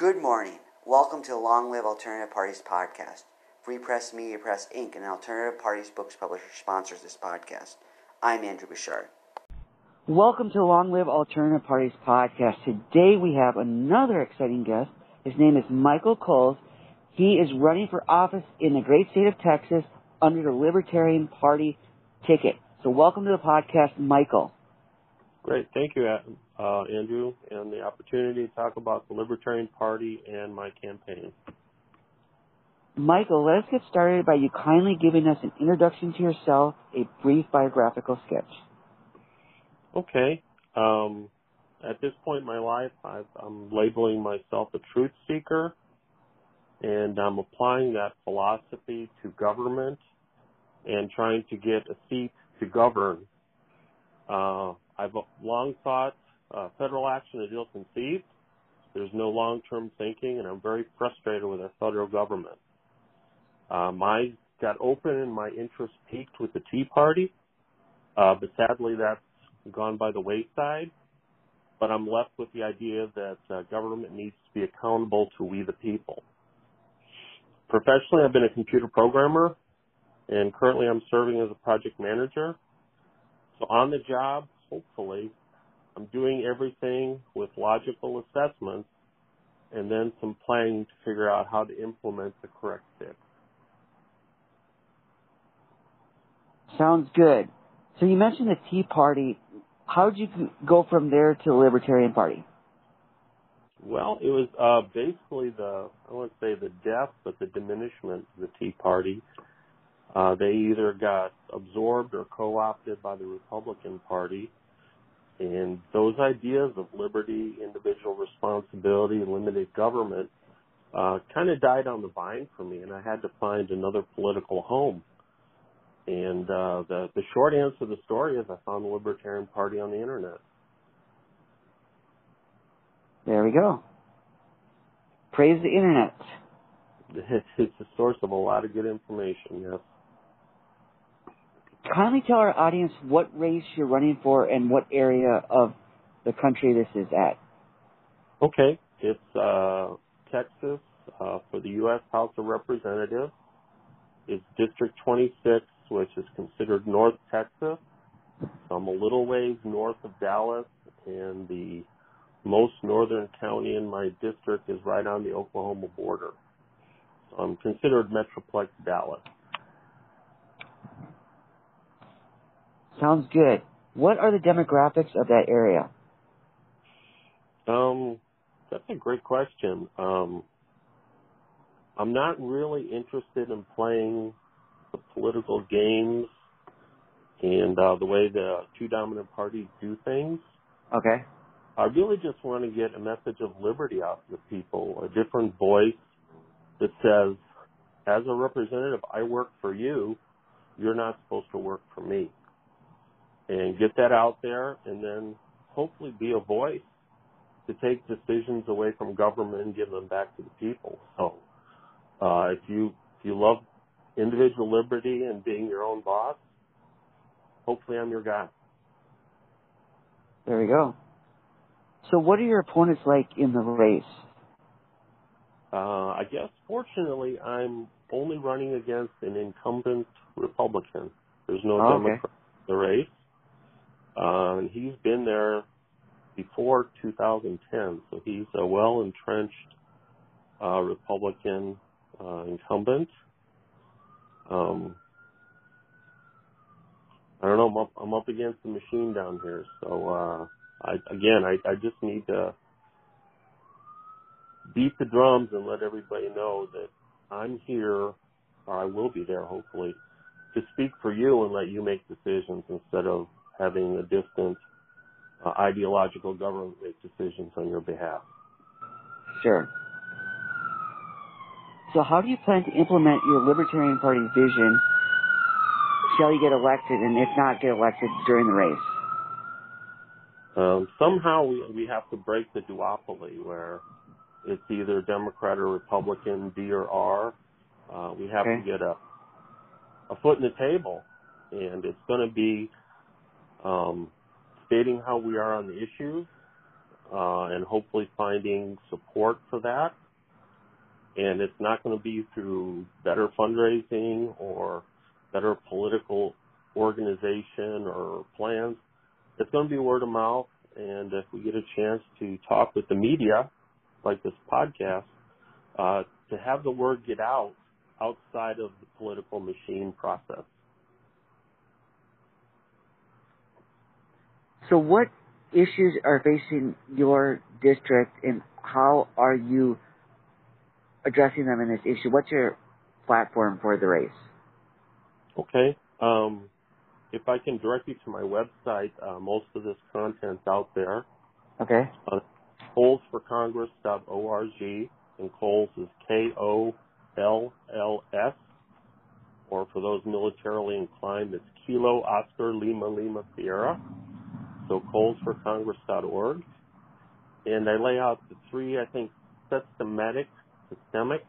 Good morning. Welcome to the Long Live Alternative Parties podcast. Free Press Media Press Inc., an alternative parties books publisher, sponsors this podcast. I'm Andrew Bouchard. Welcome to the Long Live Alternative Parties podcast. Today we have another exciting guest. His name is Michael Kolls. He is running for office in the great state of Texas under the Libertarian Party ticket. So welcome to the podcast, Michael. Great. Thank you, uh, Andrew, and the opportunity to talk about the Libertarian Party and my campaign. Michael, let's get started by you kindly giving us an introduction to yourself, a brief biographical sketch. Okay. Um, at this point in my life, i am labeling myself a truth seeker, and I'm applying that philosophy to government and trying to get a seat to govern. Uh, I've long thought uh, federal action is ill-conceived. There's no long-term thinking, and I'm very frustrated with our federal government. Um, I got open and my interest peaked with the Tea Party, uh, but sadly that's gone by the wayside. But I'm left with the idea that uh, government needs to be accountable to we the people. Professionally, I've been a computer programmer, and currently I'm serving as a project manager. So on the job, hopefully, I'm doing everything with logical assessments and then some planning to figure out how to implement the correct fix. Sounds good. So you mentioned the Tea Party. How did you go from there to the Libertarian Party? Well, it was uh, basically the I won't say the death, but the diminishment of the Tea Party. Uh, they either got absorbed or co-opted by the Republican Party, and those ideas of liberty, individual responsibility, limited government uh, kind of died on the vine for me, and I had to find another political home. And uh, the the short answer to the story is I found the Libertarian Party on the internet. There we go. Praise the internet. It's a source of a lot of good information. Yes. Kindly tell our audience what race you're running for and what area of the country this is at. Okay, it's uh, Texas uh, for the U.S. House of Representatives. It's District 26, which is considered North Texas. I'm a little ways north of Dallas, and the most northern county in my district is right on the Oklahoma border. So I'm considered Metroplex Dallas. Sounds good. What are the demographics of that area? Um, that's a great question. Um, I'm not really interested in playing the political games and uh, the way the two dominant parties do things. Okay. I really just want to get a message of liberty out to the people, a different voice that says, as a representative, I work for you. You're not supposed to work for me and get that out there and then hopefully be a voice to take decisions away from government and give them back to the people. So uh, if you if you love individual liberty and being your own boss, hopefully I'm your guy. There we go. So what are your opponents like in the race? Uh, I guess fortunately I'm only running against an incumbent Republican. There's no oh, Democrat okay. in the race. Uh, and he's been there before 2010, so he's a well entrenched uh, Republican uh, incumbent. Um, I don't know. I'm up, I'm up against the machine down here, so uh, I again, I, I just need to beat the drums and let everybody know that I'm here, or I will be there, hopefully, to speak for you and let you make decisions instead of having a distant uh, ideological government make decisions on your behalf. Sure. So how do you plan to implement your Libertarian Party vision shall you get elected and if not get elected during the race? Um, somehow we, we have to break the duopoly where it's either Democrat or Republican, D or R. Uh, we have okay. to get a, a foot in the table and it's going to be um, stating how we are on the issues, uh, and hopefully finding support for that. And it's not going to be through better fundraising or better political organization or plans. It's going to be word of mouth. And if we get a chance to talk with the media, like this podcast, uh, to have the word get out outside of the political machine process. So, what issues are facing your district, and how are you addressing them in this issue? What's your platform for the race? Okay. Um, if I can direct you to my website, uh, most of this content's out there. Okay. Uh, kollsforcongress.org, and Kolls is K O L L S, or for those militarily inclined, it's Kilo Oscar Lima Lima Sierra. So kollsforcongress.org, and I lay out the three, I think, systematic, systemic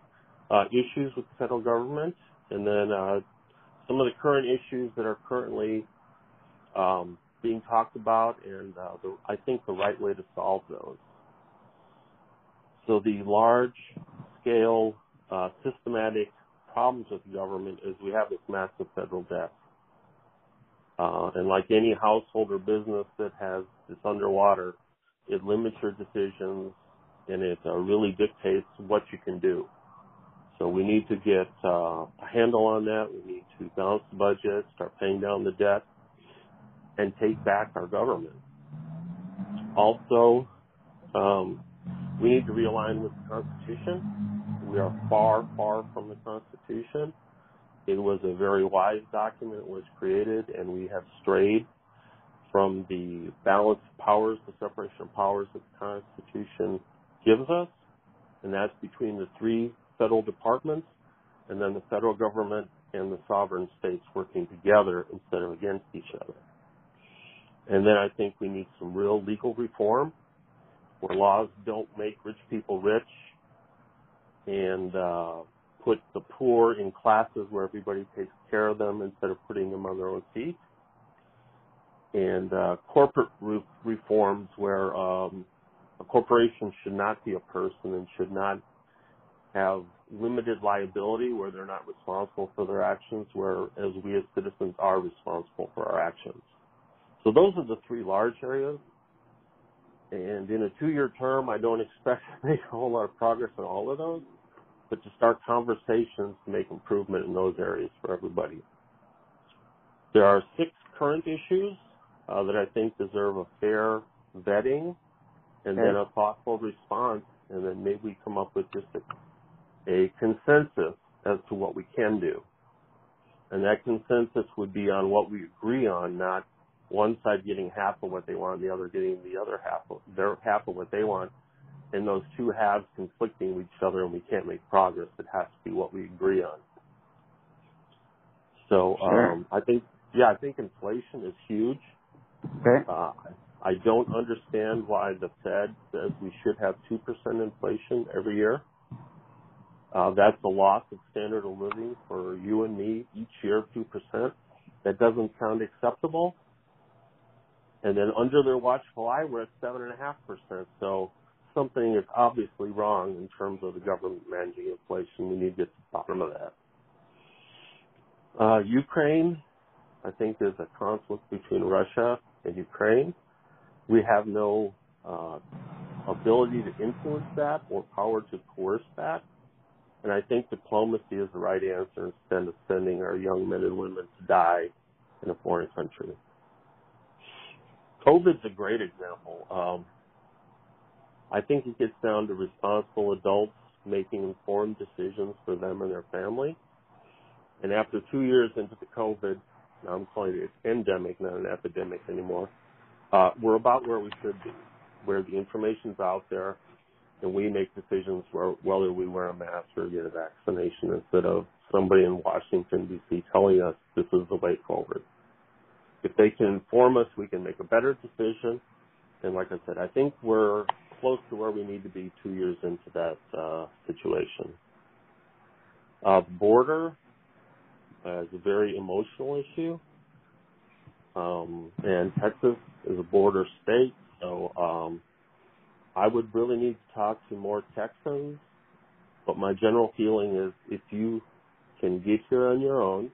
uh, issues with the federal government, and then uh, some of the current issues that are currently um, being talked about, and uh, the, I think the right way to solve those. So the large scale, uh, systematic problems with government is we have this massive federal debt. Uh, and like any household or business that has this underwater, it limits your decisions and it uh, really dictates what you can do. So we need to get uh, a handle on that. We need to balance the budget, start paying down the debt, and take back our government. Also, um, we need to realign with the Constitution. We are far, far from the Constitution. It was a very wise document was created, and we have strayed from the balance of powers, the separation of powers that the Constitution gives us, and that's between the three federal departments, and then the federal government and the sovereign states working together instead of against each other. And then I think we need some real legal reform where laws don't make rich people rich and uh, put the poor in classes where everybody takes care of them instead of putting them on their own feet. And uh, corporate re- reforms where um, a corporation should not be a person and should not have limited liability where they're not responsible for their actions, whereas we as citizens are responsible for our actions. So those are the three large areas. And in a two-year term, I don't expect to make a whole lot of progress in all of those but to start conversations to make improvement in those areas for everybody. There are six current issues uh, that I think deserve a fair vetting and okay. then a thoughtful response, and then maybe we come up with just a, a consensus as to what we can do. And that consensus would be on what we agree on, not one side getting half of what they want, and the other getting the other half of their half of what they want, and those two halves conflicting with each other and we can't make progress. It has to be what we agree on. So sure. um, I think, yeah, I think inflation is huge. Okay. Uh, I don't understand why the Fed says we should have 2% inflation every year. Uh, that's a loss of standard of living for you and me each year, 2%. That doesn't sound acceptable. And then under their watchful eye, we're at 7.5%. So something is obviously wrong in terms of the government managing inflation. We need to get to the bottom of that. Uh, Ukraine, I think there's a conflict between Russia and Ukraine. We have no uh, ability to influence that or power to coerce that. And I think diplomacy is the right answer instead of sending our young men and women to die in a foreign country. COVID's a great example. Um, I think it gets down to responsible adults making informed decisions for them and their family. And after two years into the COVID, now I'm calling it endemic, not an epidemic anymore, uh, we're about where we should be, where the information's out there, and we make decisions where, whether we wear a mask or get a vaccination instead of somebody in Washington, D.C. telling us this is the way forward. If they can inform us, we can make a better decision. And like I said, I think we're close to where we need to be two years into that uh, situation. Uh, border is a very emotional issue, um, and Texas is a border state, so um, I would really need to talk to more Texans, but my general feeling is if you can get here on your own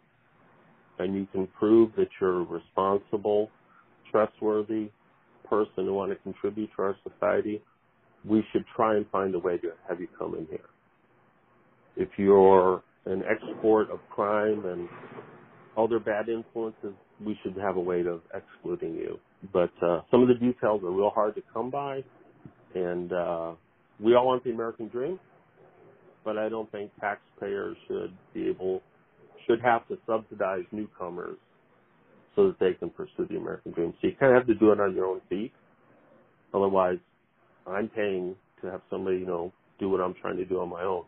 and you can prove that you're a responsible, trustworthy person who want to contribute to our society, we should try and find a way to have you come in here. If you're an export of crime and other bad influences, we should have a way of excluding you. But uh, some of the details are real hard to come by, and uh, we all want the American dream, but I don't think taxpayers should be able should have to subsidize newcomers so that they can pursue the American dream. So you kind of have to do it on your own feet. Otherwise, I'm paying to have somebody, you know, do what I'm trying to do on my own.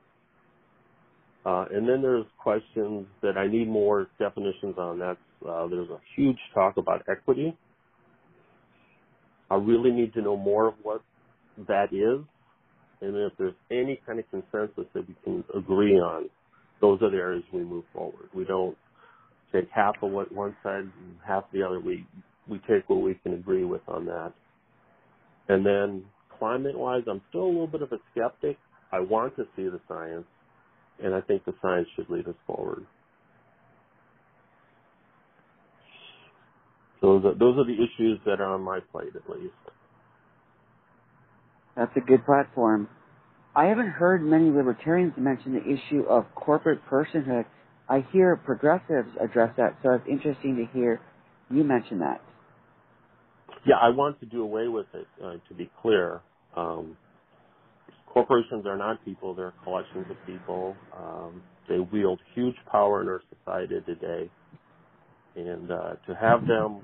Uh, and then there's questions that I need more definitions on. That's uh, there's a huge talk about equity. I really need to know more of what that is, and if there's any kind of consensus that we can agree on, those are the areas we move forward. We don't take half of what one side and half the other. We we take what we can agree with on that. And then climate wise, I'm still a little bit of a skeptic. I want to see the science, and I think the science should lead us forward. So those are, those are the issues that are on my plate, at least. That's a good platform. I haven't heard many libertarians mention the issue of corporate personhood. I hear progressives address that, so it's interesting to hear you mention that. Yeah, I want to do away with it, uh, to be clear. Um, corporations are not people, they're collections of people. Um, they wield huge power in our society today. And uh, to have them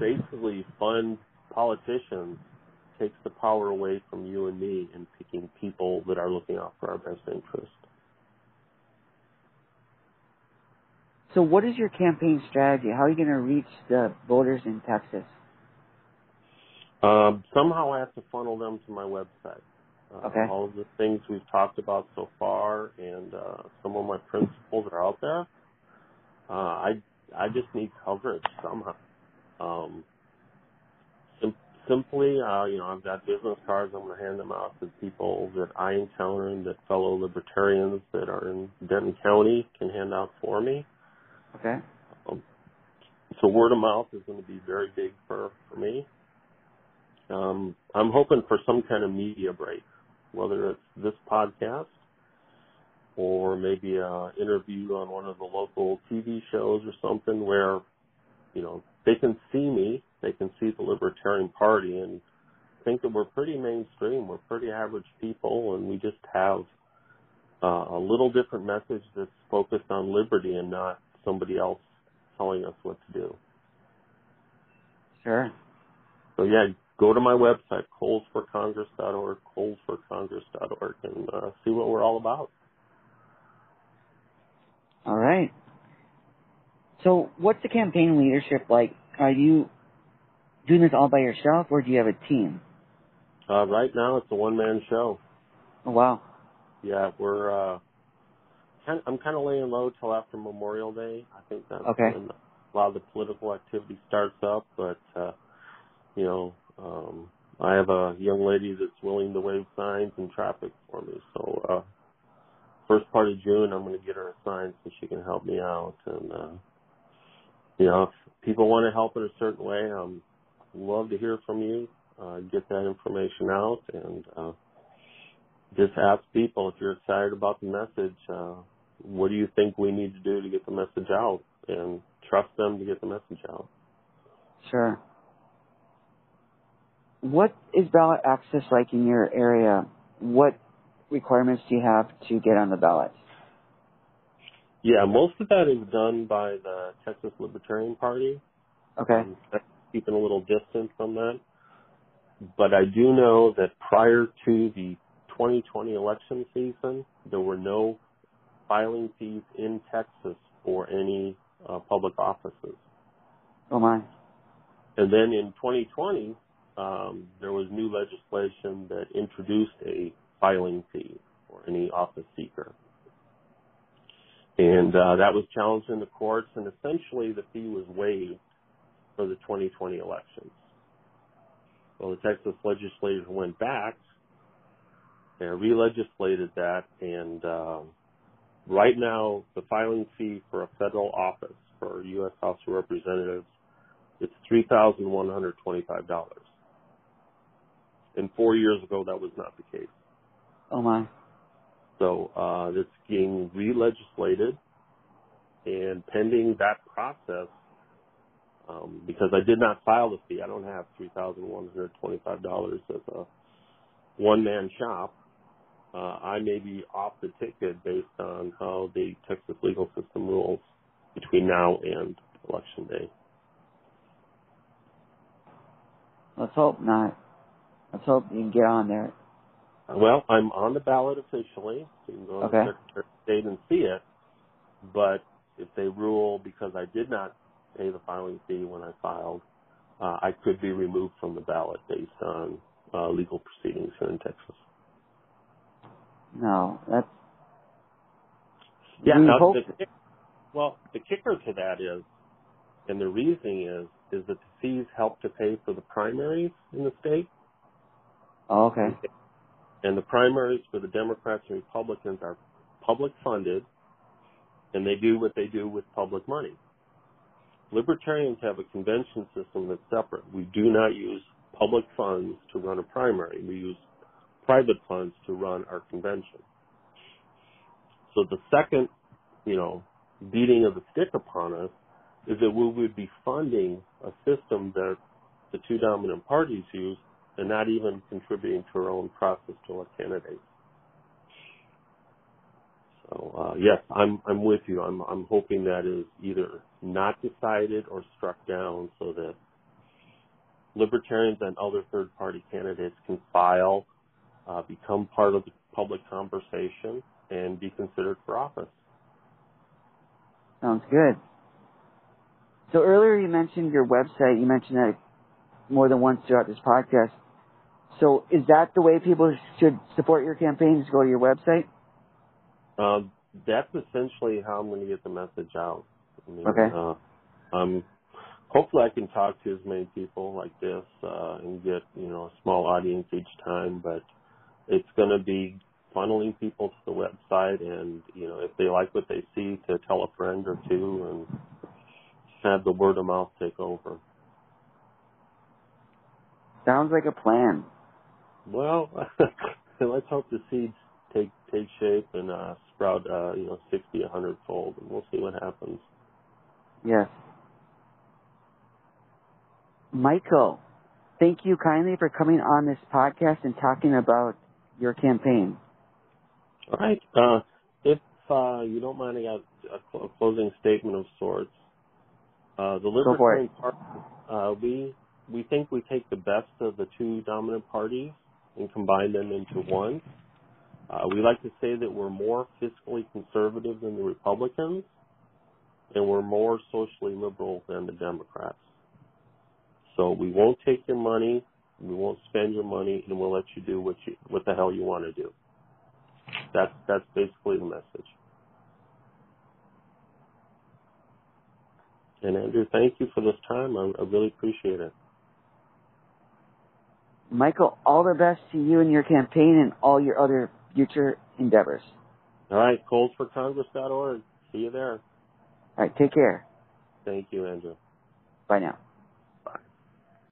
basically fund politicians takes the power away from you and me in picking people that are looking out for our best interest. So, what is your campaign strategy? How are you going to reach the voters in Texas? Um, somehow I have to funnel them to my website. Uh, okay. All of the things we've talked about so far, and uh, some of my principles are out there. Uh, I I just need coverage somehow. Um, sim- simply, uh, you know, I've got business cards. I'm going to hand them out to people that I encounter and that fellow libertarians that are in Denton County can hand out for me. Okay. Um, so word of mouth is going to be very big for for me. Um, I'm hoping for some kind of media break, whether it's this podcast or maybe an interview on one of the local TV shows or something where, you know, they can see me, they can see the Libertarian Party and think that we're pretty mainstream, we're pretty average people, and we just have uh, a little different message that's focused on liberty and not somebody else telling us what to do. Sure. So yeah, go to my website, kollsforcongress.org, kollsforcongress.org, and uh, see what we're all about. All right. So, what's the campaign leadership like? Are you doing this all by yourself, or do you have a team? Uh, right now, it's a one-man show. Oh wow. Yeah, we're. Uh, kind of, I'm kind of laying low till after Memorial Day. I think that's okay. when a lot of the political activity starts up. But uh, you know, um, I have a young lady that's willing to wave signs in traffic for me. So uh, first part of June, I'm going to get her a sign so she can help me out. And uh, you know, if people want to help in a certain way, I'm love to hear from you. Uh, get that information out and uh, just ask people if you're excited about the message. Uh, what do you think we need to do to get the message out? And trust them to get the message out. Sure. What is ballot access like in your area? What requirements do you have to get on the ballot? Yeah, most of that is done by the Texas Libertarian Party. Okay. Um, keeping a little distance from that. But I do know that prior to the 2020 election season, there were no filing fees in Texas for any uh, public offices. Oh my. And then in 2020, um, there was new legislation that introduced a filing fee for any office seeker. And uh, that was challenged in the courts, and essentially the fee was waived for the 2020 elections. Well, the Texas legislature went back and re-legislated that, and uh, right now the filing fee for a federal office for U.S. House of Representatives it's three thousand one hundred twenty-five dollars. And four years ago, that was not the case. Oh my. So uh, it's being re-legislated, and pending that process, um, because I did not file the fee, I don't have three thousand one hundred twenty-five dollars as a one-man shop. Uh, I may be off the ticket based on how the Texas legal system rules between now and election day. Let's hope not. Let's hope you can get on there. Well, I'm on the ballot officially, so you can go Okay. to the Secretary of State and see it. But if they rule because I did not pay the filing fee when I filed, uh, I could be removed from the ballot based on uh, legal proceedings here in Texas. No, that's Yeah. We Now, hope- the kick, well, the kicker to that is, and the reasoning is, is that the fees help to pay for the primaries in the state. Oh, okay. And the primaries for the Democrats and Republicans are public funded, and they do what they do with public money. Libertarians have a convention system that's separate. We do not use public funds to run a primary. We use private funds to run our convention. So the second, you know, beating of the stick upon us is that we would be funding a system that the two dominant parties use and not even contributing to our own process to elect candidates. So uh, yes, I'm I'm with you. I'm I'm hoping that is either not decided or struck down so that libertarians and other third party candidates can file, uh, become part of the public conversation, and be considered for office. Sounds good. So earlier you mentioned your website. You mentioned that more than once throughout this podcast. So is that the way people should support your campaign? Is go to your website? Um, that's essentially how I'm going to get the message out. I mean, Okay. Uh, um, hopefully, I can talk to as many people like this uh, and get you know a small audience each time. But it's going to be funneling people to the website, and you know if they like what they see, to tell a friend or two, and have the word of mouth take over. Sounds like a plan. Well, let's hope the seeds take take shape and uh, sprout, uh, you know, sixty, a hundred fold, and we'll see what happens. Yes. Michael, thank you kindly for coming on this podcast and talking about your campaign. All right. Uh, if uh, you don't mind, I got a, cl- a closing statement of sorts. Uh, the Libertarian Party, uh, we we think we take the best of the two dominant parties and combine them into one. Uh, we like to say that we're more fiscally conservative than the Republicans, and we're more socially liberal than the Democrats. So we won't take your money, we won't spend your money, and we'll let you do what you what the hell you want to do. That's that's basically the message. And Andrew, thank you for this time. I, I really appreciate it. Michael, all the best to you and your campaign and all your other future endeavors. All right, kollsforcongress.org. See you there. All right, take care. Thank you, Andrew. Bye now.